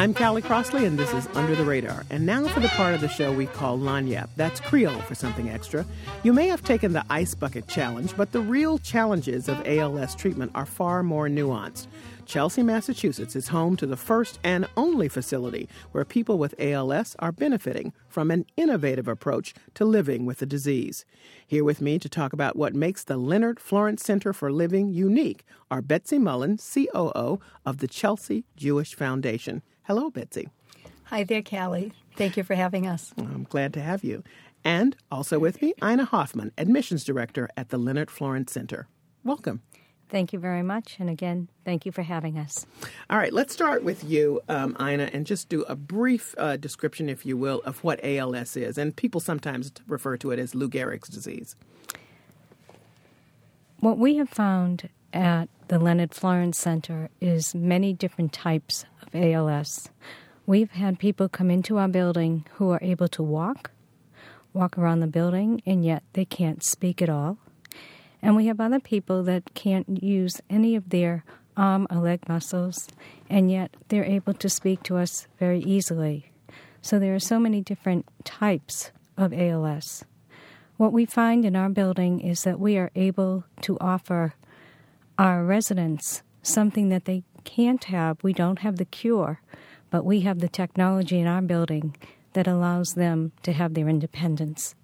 I'm Callie Crossley, and this is Under the Radar. And now for the part of the show we call Lagniappe. That's Creole for something extra. You may have taken the Ice Bucket Challenge, but the real challenges of ALS treatment are far more nuanced. Chelsea, Massachusetts is home to the first and only facility where people with ALS are benefiting from an innovative approach to living with the disease. Here with me to talk about what makes the Leonard Florence Center for Living unique are Betsy Mullen, COO of the Chelsea Jewish Foundation. Hello, Betsy. Hi there, Callie. Thank you for having us. I'm glad to have you. And also with me, Ina Hoffman, Admissions Director at the Leonard Florence Center. Welcome. Thank you very much. And again, thank you for having us. All right, let's start with you, um, Ina, and just do a brief uh, description, if you will, of what ALS is. And people sometimes refer to it as Lou Gehrig's disease. What we have found at the Leonard Florence Center is many different types ALS. We've had people come into our building who are able to walk, walk around the building, and yet they can't speak at all. And we have other people that can't use any of their arm or leg muscles, and yet they're able to speak to us very easily. So there are so many different types of ALS. What we find in our building is that we are able to offer our residents something that they can't have. We don't have the cure, but we have the technology in our building that allows them to have their independence.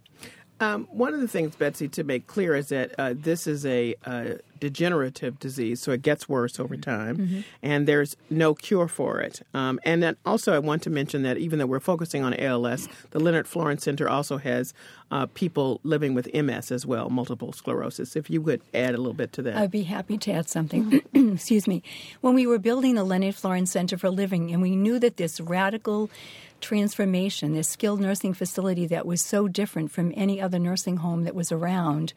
Um, one of the things, Betsy, to make clear is that uh, this is a uh, degenerative disease, so it gets worse over time, mm-hmm. and there's no cure for it. Um, and then also, I want to mention that even though we're focusing on ALS, the Leonard Florence Center also has uh, people living with MS as well, multiple sclerosis. If you would add a little bit to that, I'd be happy to add something. Excuse me. When we were building the Leonard Florence Center for Living, and we knew that this radical transformation, this skilled nursing facility that was so different from any other nursing home that was around,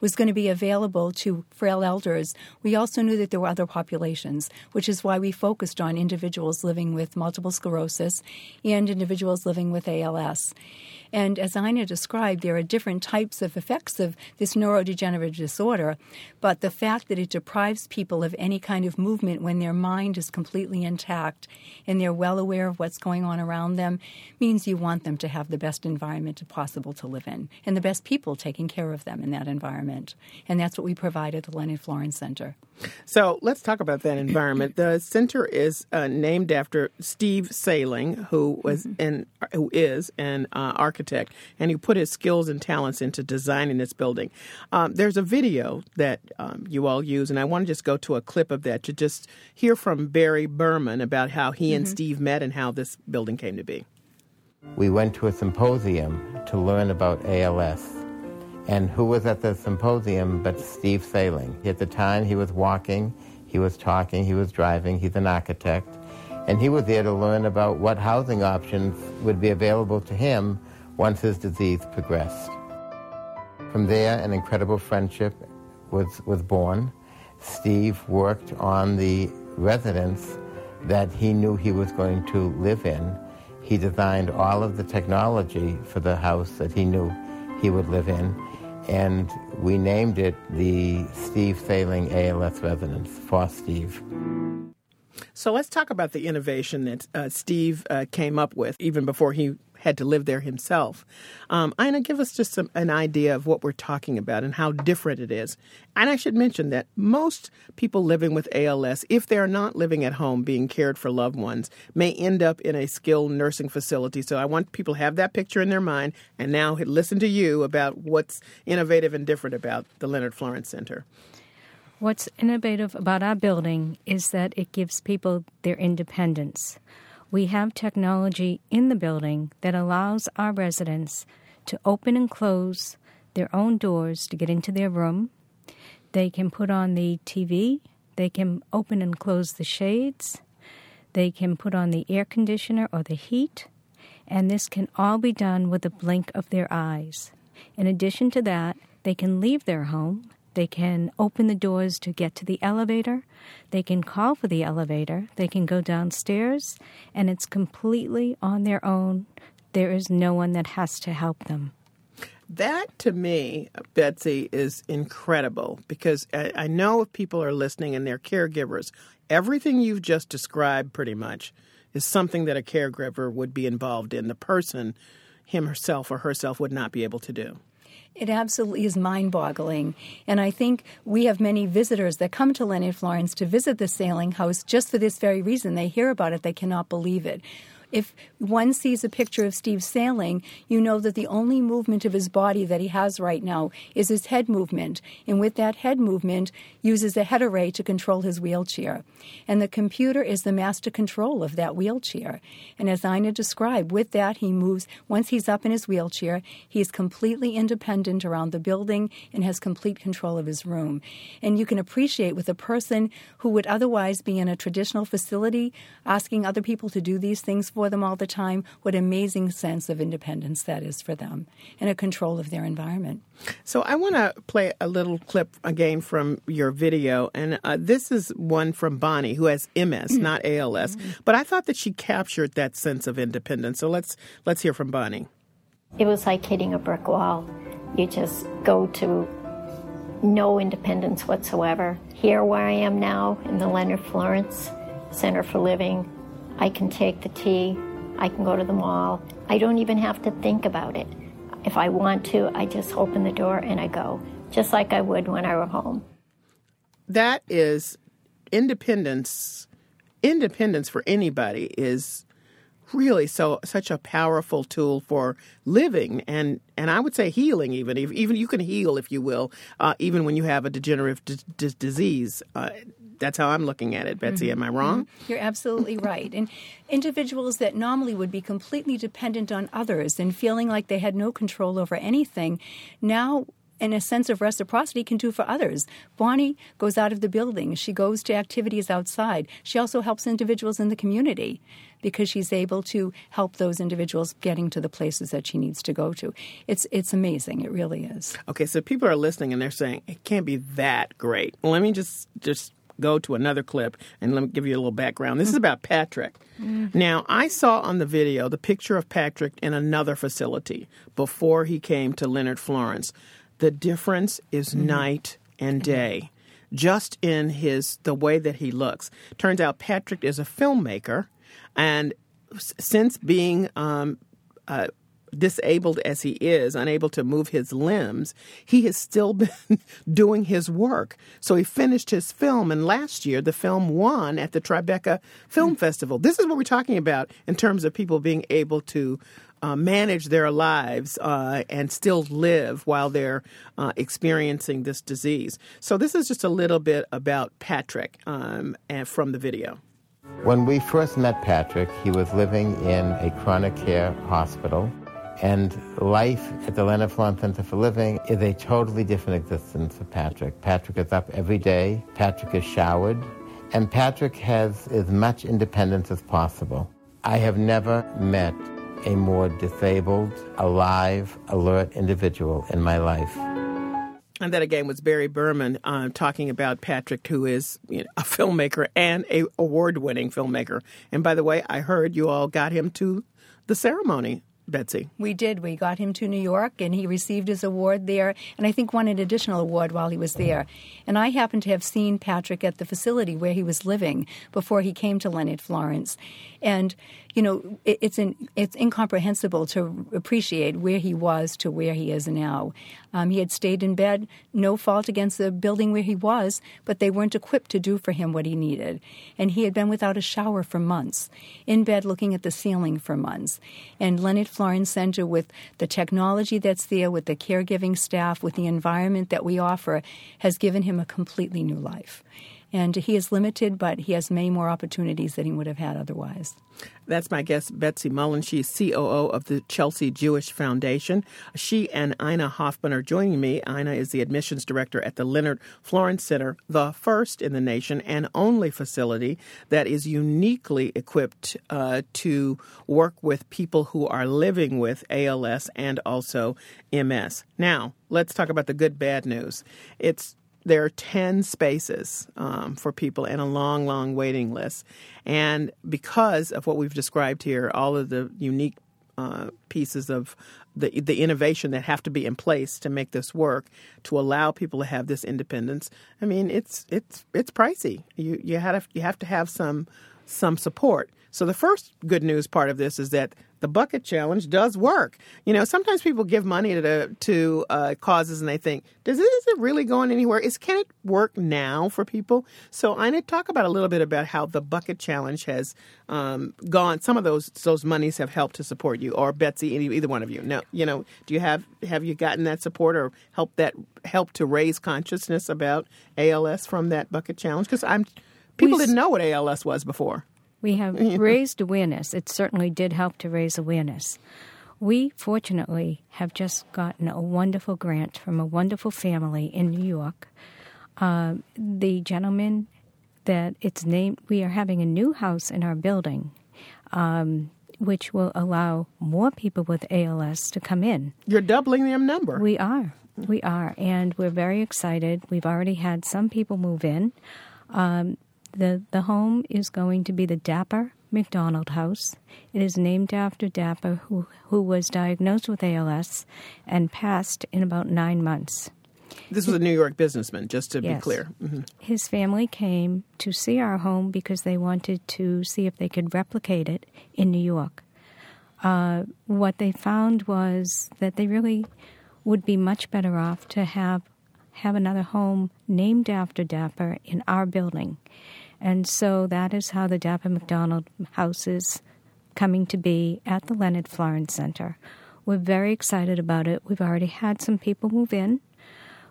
was going to be available to frail elders. We also knew that there were other populations, which is why we focused on individuals living with multiple sclerosis and individuals living with ALS. And as Ina described, there are different types of effects of this neurodegenerative disorder, but the fact that it deprives people of any kind of movement when their mind is completely intact and they're well aware of what's going on around them means you want them to have the best environment possible to live in and the best people taking care of them in that environment. And that's what we provide at the Florence Center. So let's talk about that environment. The center is uh, named after Steve Saling, who was mm-hmm. an who is an uh, architect, and he put his skills and talents into designing this building. Um, there's a video that um, you all use, and I want to just go to a clip of that to just hear from Barry Berman about how he mm-hmm. and Steve met and how this building came to be. We went to a symposium to learn about ALS and who was at the symposium but Steve Saling? At the time, he was walking, he was talking, he was driving, he's an architect, and he was there to learn about what housing options would be available to him once his disease progressed. From there, an incredible friendship was, was born. Steve worked on the residence that he knew he was going to live in. He designed all of the technology for the house that he knew he would live in and we named it the Steve Saling ALS Residence for Steve. So let's talk about the innovation that uh, Steve uh, came up with even before he had to live there himself. Um, Ina, give us just some, an idea of what we're talking about and how different it is. And I should mention that most people living with ALS, if they're not living at home being cared for loved ones, may end up in a skilled nursing facility. So I want people to have that picture in their mind and now listen to you about what's innovative and different about the Leonard Florence Center. What's innovative about our building is that it gives people their independence we have technology in the building that allows our residents to open and close their own doors to get into their room. They can put on the TV, they can open and close the shades, they can put on the air conditioner or the heat, and this can all be done with a blink of their eyes. In addition to that, they can leave their home they can open the doors to get to the elevator. They can call for the elevator. They can go downstairs, and it's completely on their own. There is no one that has to help them. That to me, Betsy, is incredible because I, know if people are listening and they're caregivers, everything you've just described pretty much is something that a caregiver would be involved in. The person, him herself or herself, would not be able to do. It absolutely is mind boggling. And I think we have many visitors that come to Leonard Florence to visit the Saling house just for this very reason. They hear about it, they cannot believe it if one sees a picture of Steve Saling, you know that the only movement of his body that he has right now is his head movement. And with that head movement, uses a head array to control his wheelchair. And the computer is the master control of that wheelchair. And as Ina described, with that, he moves, once he's up in his wheelchair, he's completely independent around the building and has complete control of his room. And you can appreciate with a person who would otherwise be in a traditional facility asking other people to do these things for for them all the time, what amazing sense of independence that is for them and a control of their environment. So I want to play a little clip again from your video, and uh, this is one from Bonnie who has MS, mm-hmm. not ALS. Mm-hmm. But I thought that she captured that sense of independence. So let's let's hear from Bonnie. It was like hitting a brick wall. You just go to no independence whatsoever. Here, where I am now in the Leonard Florence Center for Living, I can take the T, I can go to the mall. I don't even have to think about it. If I want to, I just open the door and I go, just like I would when I were home. That is independence. Independence for anybody is really so such a powerful tool for living and and I would say healing even even you can heal if you will uh, even when you have a degenerative d- d- disease uh, that's how I'm looking at it, Betsy. Mm-hmm. Am I wrong? Mm-hmm. You're absolutely right. And individuals that normally would be completely dependent on others and feeling like they had no control over anything now in a sense of reciprocity can do for others. Bonnie goes out of the building. She goes to activities outside. She also helps individuals in the community because she's able to help those individuals getting to the places that she needs to go to. It's it's amazing. It really is. Okay, so people are listening and they're saying it can't be that great. Well, let me just just go to another clip and let me give you a little background. This is about Patrick. Mm. Now, I saw on the video the picture of Patrick in another facility before he came to Leonard Florence. The difference is mm-hmm. night and day. Just in his the way that he looks. Turns out Patrick is a filmmaker, and since being um, uh, disabled as he is, unable to move his limbs, he has still been doing his work. So he finished his film, and last year the film won at the Tribeca Film mm. Festival. This is what we're talking about in terms of people being able to uh, manage their lives uh, and still live while they're uh, experiencing this disease. So this is just a little bit about Patrick um, and from the video. When we first met Patrick, he was living in a chronic care hospital. And life at the Leonard Florence Center for Living is a totally different existence for Patrick. Patrick is up every day. Patrick is showered. And Patrick has as much independence as possible. I have never met a more disabled, alive, alert individual in my life. And that again was Barry Berman uh, talking about Patrick, who is you know, a filmmaker and a award-winning filmmaker. And by the way, I heard you all got him to the ceremony Betsy. We did. We got him to New York and he received his award there, and I think won an additional award while he was there. And I happened to have seen Patrick at the facility where he was living before he came to Leonard Florence. And you know, it, it's in, it's incomprehensible to appreciate where he was to where he is now. Um, he had stayed in bed, no fault against the building where he was, but they weren't equipped to do for him what he needed. And he had been without a shower for months, in bed looking at the ceiling for months. And Leonard Florence Center, with the technology that's there, with the caregiving staff, with the environment that we offer, has given him a completely new life. And he is limited, but he has many more opportunities than he would have had otherwise. That's my guest, Betsy Mullen. She's COO of the Chelsea Jewish Foundation. She and Ina Hoffman are joining me. Ina is the admissions director at the Leonard Florence Center, the first in the nation and only facility that is uniquely equipped uh, to work with people who are living with ALS and also MS. Now, let's talk about the good, bad news. It's there are 10 spaces um, for people and a long, long waiting list. And because of what we've described here, all of the unique uh, pieces of the the innovation that have to be in place to make this work to allow people to have this independence. I mean, it's it's it's pricey. You you have you have to have some some support. So the first good news part of this is that the bucket challenge does work. You know, sometimes people give money to to uh, causes and they think, does it, is it really going anywhere? Is can it work now for people? So I need to talk about a little bit about how the bucket challenge has um, gone. Some of those those monies have helped to support you, or Betsy, any, either one of you. No, you know, do you have have you gotten that support or help that help to raise consciousness about ALS from that bucket challenge? Because I'm people we, didn't know what ALS was before. We have raised awareness. It certainly did help to raise awareness. We fortunately have just gotten a wonderful grant from a wonderful family in New York. Uh, the gentleman that it's named, we are having a new house in our building, um, which will allow more people with ALS to come in. You're doubling their number. We are. We are. And we're very excited. We've already had some people move in. Um, the, the home is going to be the Dapper McDonald House. It is named after Dapper, who, who was diagnosed with ALS and passed in about nine months. This was a New York businessman, just to yes. be clear. Mm-hmm. His family came to see our home because they wanted to see if they could replicate it in New York. Uh, what they found was that they really would be much better off to have have another home named after Dapper in our building. And so that is how the Dapper McDonald House is coming to be at the Leonard Florence Center. We're very excited about it. We've already had some people move in.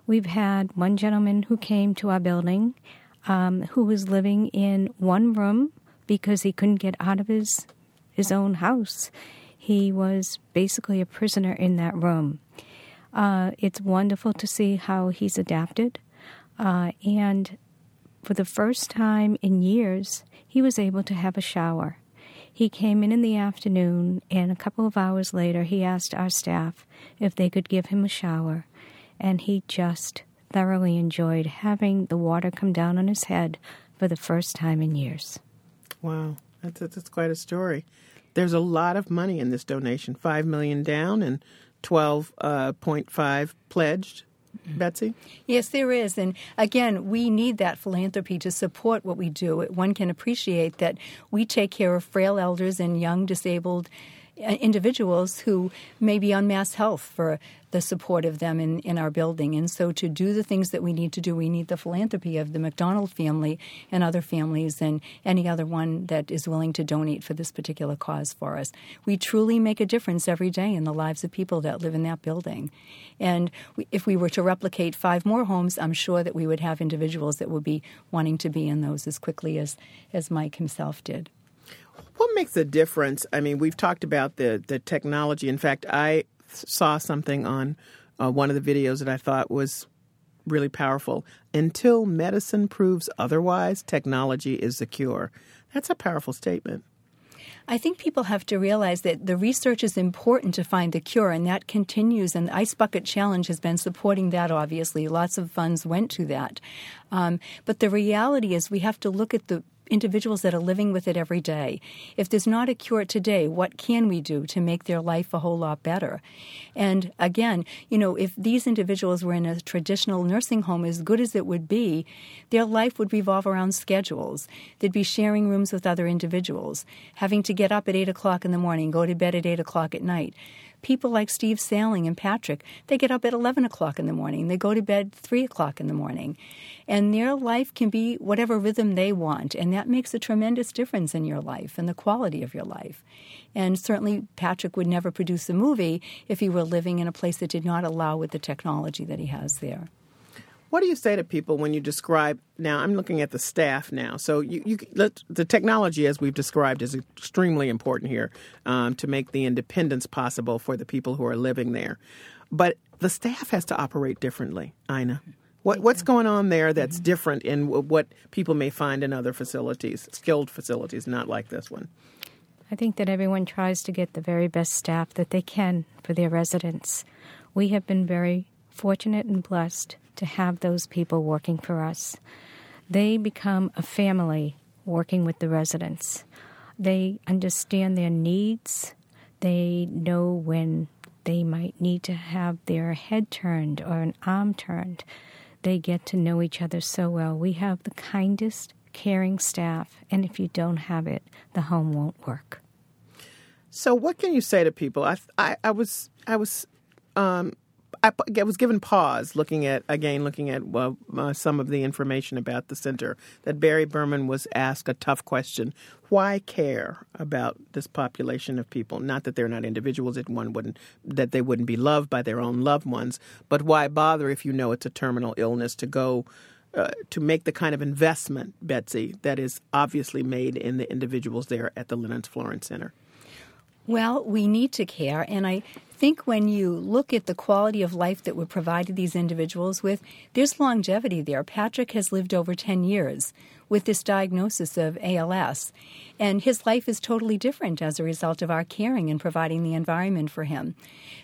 We've had one gentleman who came to our building um, who was living in one room because he couldn't get out of his his own house. He was basically a prisoner in that room. Uh, it's wonderful to see how he's adapted, uh, and for the first time in years, he was able to have a shower. He came in in the afternoon, and a couple of hours later, he asked our staff if they could give him a shower, and he just thoroughly enjoyed having the water come down on his head for the first time in years. Wow, that's, that's quite a story. There's a lot of money in this donation: five million down and twelve uh, point five pledged. Betsy? Yes, there is. And again, we need that philanthropy to support what we do. One can appreciate that we take care of frail elders and young disabled Uh, individuals who may be on MassHealth for the support of them in, in our building. And so, to do the things that we need to do, we need the philanthropy of the McDonald family and other families and any other one that is willing to donate for this particular cause for us. We truly make a difference every day in the lives of people that live in that building. And we, if we were to replicate five more homes, I'm sure that we would have individuals that would be wanting to be in those as quickly as, as Mike himself did. What makes a difference? I mean, we've talked about the the technology. In fact, I saw something on uh, one of the videos that I thought was really powerful. Until medicine proves otherwise, technology is the cure. That's a powerful statement. I think people have to realize that the research is important to find the cure, and that continues. And the Ice Bucket Challenge has been supporting that, obviously. Lots of funds went to that. Um, but the reality is, we have to look at the individuals that are living with it every day. If there's not a cure today, what can we do to make their life a whole lot better? And again, you know, if these individuals were in a traditional nursing home, as good as it would be, their life would revolve around schedules. They'd be sharing rooms with other individuals, having to get up at 8 o'clock in the morning, go to bed at 8 o'clock at night people like Steve Saling and Patrick, they get up at 11 o'clock in the morning. They go to bed 3 o'clock in the morning. And their life can be whatever rhythm they want. And that makes a tremendous difference in your life and the quality of your life. And certainly, Patrick would never produce a movie if he were living in a place that did not allow with the technology that he has there. What do you say to people when you describe? Now, I'm looking at the staff now. So, you, you let, the technology, as we've described, is extremely important here um, to make the independence possible for the people who are living there. But the staff has to operate differently, Ina. What, what's going on there that's mm-hmm. different in what people may find in other facilities, skilled facilities, not like this one? I think that everyone tries to get the very best staff that they can for their residents. We have been very fortunate and blessed to have those people working for us. They become a family working with the residents. They understand their needs. They know when they might need to have their head turned or an arm turned. They get to know each other so well. We have the kindest, caring staff, and if you don't have it, the home won't work. So, what can you say to people? I, I, I was, I was, um, I, I was given pause looking at again, looking at well, uh, some of the information about the center. That Barry Berman was asked a tough question: Why care about this population of people? Not that they're not individuals; that one wouldn't, that they wouldn't be loved by their own loved ones. But why bother if you know it's a terminal illness to go? Uh, to make the kind of investment, Betsy, that is obviously made in the individuals there at the Leonard Florence Center. Well, we need to care, and I think when you look at the quality of life that we're providing these individuals with, there's longevity there. Patrick has lived over 10 years with this diagnosis of ALS. And his life is totally different as a result of our caring and providing the environment for him.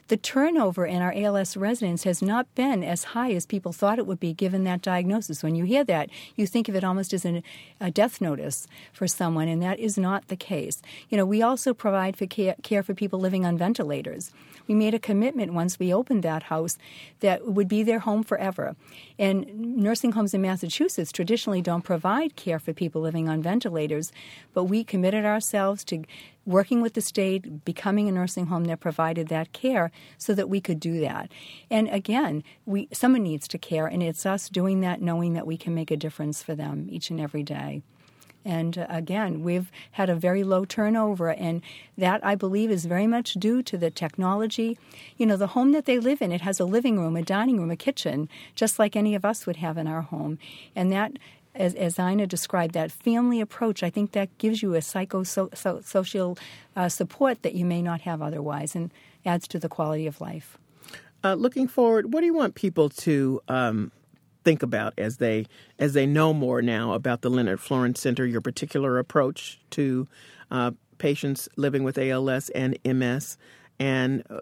The turnover in our ALS residents has not been as high as people thought it would be given that diagnosis. When you hear that, you think of it almost as an, a death notice for someone, and that is not the case. You know, we also provide for care, care for people living on ventilators. We made a commitment once we opened that house that would be their home forever. And nursing homes in Massachusetts traditionally don't provide care for people living on ventilators, but we committed ourselves to working with the state, becoming a nursing home that provided that care so that we could do that. And again, we someone needs to care and it's us doing that knowing that we can make a difference for them each and every day. And uh, again, we've had a very low turnover, and that I believe is very much due to the technology. You know, the home that they live in, it has a living room, a dining room, a kitchen, just like any of us would have in our home. And that, as, as Ina described, that family approach, I think that gives you a psychosocial uh, support that you may not have otherwise and adds to the quality of life. Uh, looking forward, what do you want people to um, think about as they as they know more now about the Leonard Florence Center, your particular approach to uh, patients living with ALS and MS, and uh,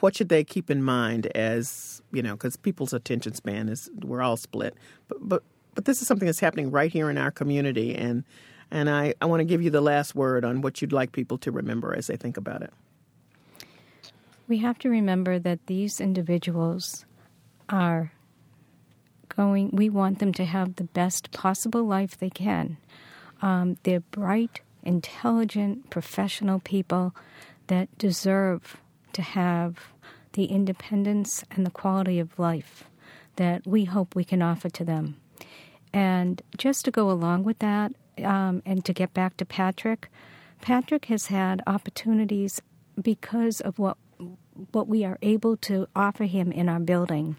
what should they keep in mind as you know because people's attention span is we're all split, but but but this is something that's happening right here in our community, and and I, I want to give you the last word on what you'd like people to remember as they think about it. We have to remember that these individuals are going, we want them to have the best possible life they can. Um, they're bright, intelligent, professional people that deserve to have the independence and the quality of life that we hope we can offer to them. And just to go along with that, um, and to get back to Patrick, Patrick has had opportunities because of what what we are able to offer him in our building.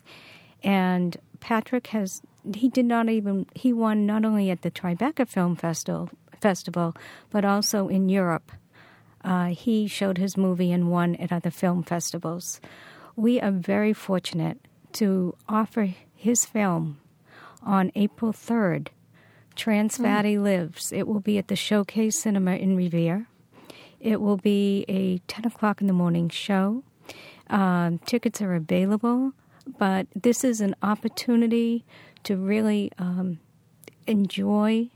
And Patrick has he did not even he won not only at the Tribeca Film Festival festival but also in Europe. Uh, he showed his movie and won at other film festivals. We are very fortunate to offer his film on April 3rd. Trans hmm. Fatty mm. Lives. It will be at the Showcase Cinema in Revere. It will be a 10 o'clock in the morning show. Um, tickets are available but this is an opportunity to really um, enjoy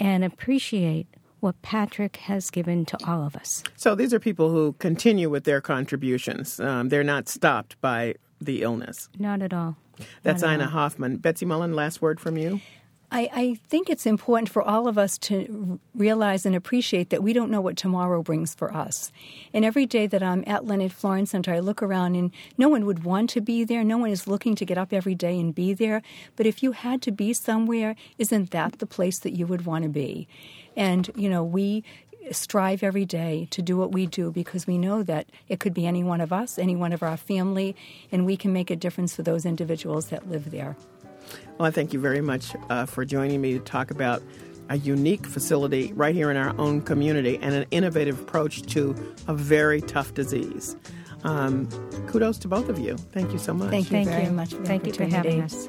and appreciate what Patrick has given to all of us. So these are people who continue with their contributions. Um, they're not stopped by the illness. Not at all. That's Ina Hoffman. Betsy Mullen, last word from you. I, I, think it's important for all of us to realize and appreciate that we don't know what tomorrow brings for us. And every day that I'm at Leonard Florence Center, I look around and no one would want to be there. No one is looking to get up every day and be there. But if you had to be somewhere, isn't that the place that you would want to be? And, you know, we strive every day to do what we do because we know that it could be any one of us, any one of our family, and we can make a difference for those individuals that live there. Well, I thank you very much uh, for joining me to talk about a unique facility right here in our own community and an innovative approach to a very tough disease. Um, kudos to both of you. Thank you so much. Thank you Thank very you. much. For Thank you for having us.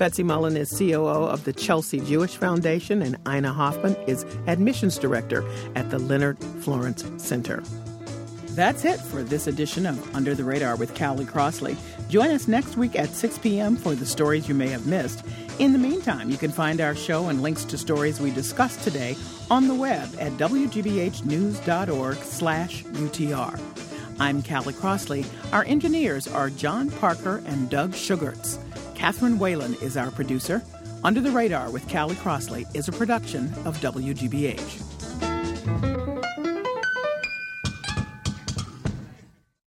Betsy Mullen is COO of the Chelsea Jewish Foundation, and Ina Hoffman is Admissions Director at the Leonard Florence Center. That's it for this edition of Under the Radar with Callie Crossley. Join us next week at 6 p.m. for the stories you may have missed. In the meantime, you can find our show and links to stories we discussed today on the web at wgbhnews.org slash UTR. I'm Callie Crossley. Our engineers are John Parker and Doug Sugarts. Catherine Whalen is our producer. Under the Radar with Callie Crossley is a production of WGBH.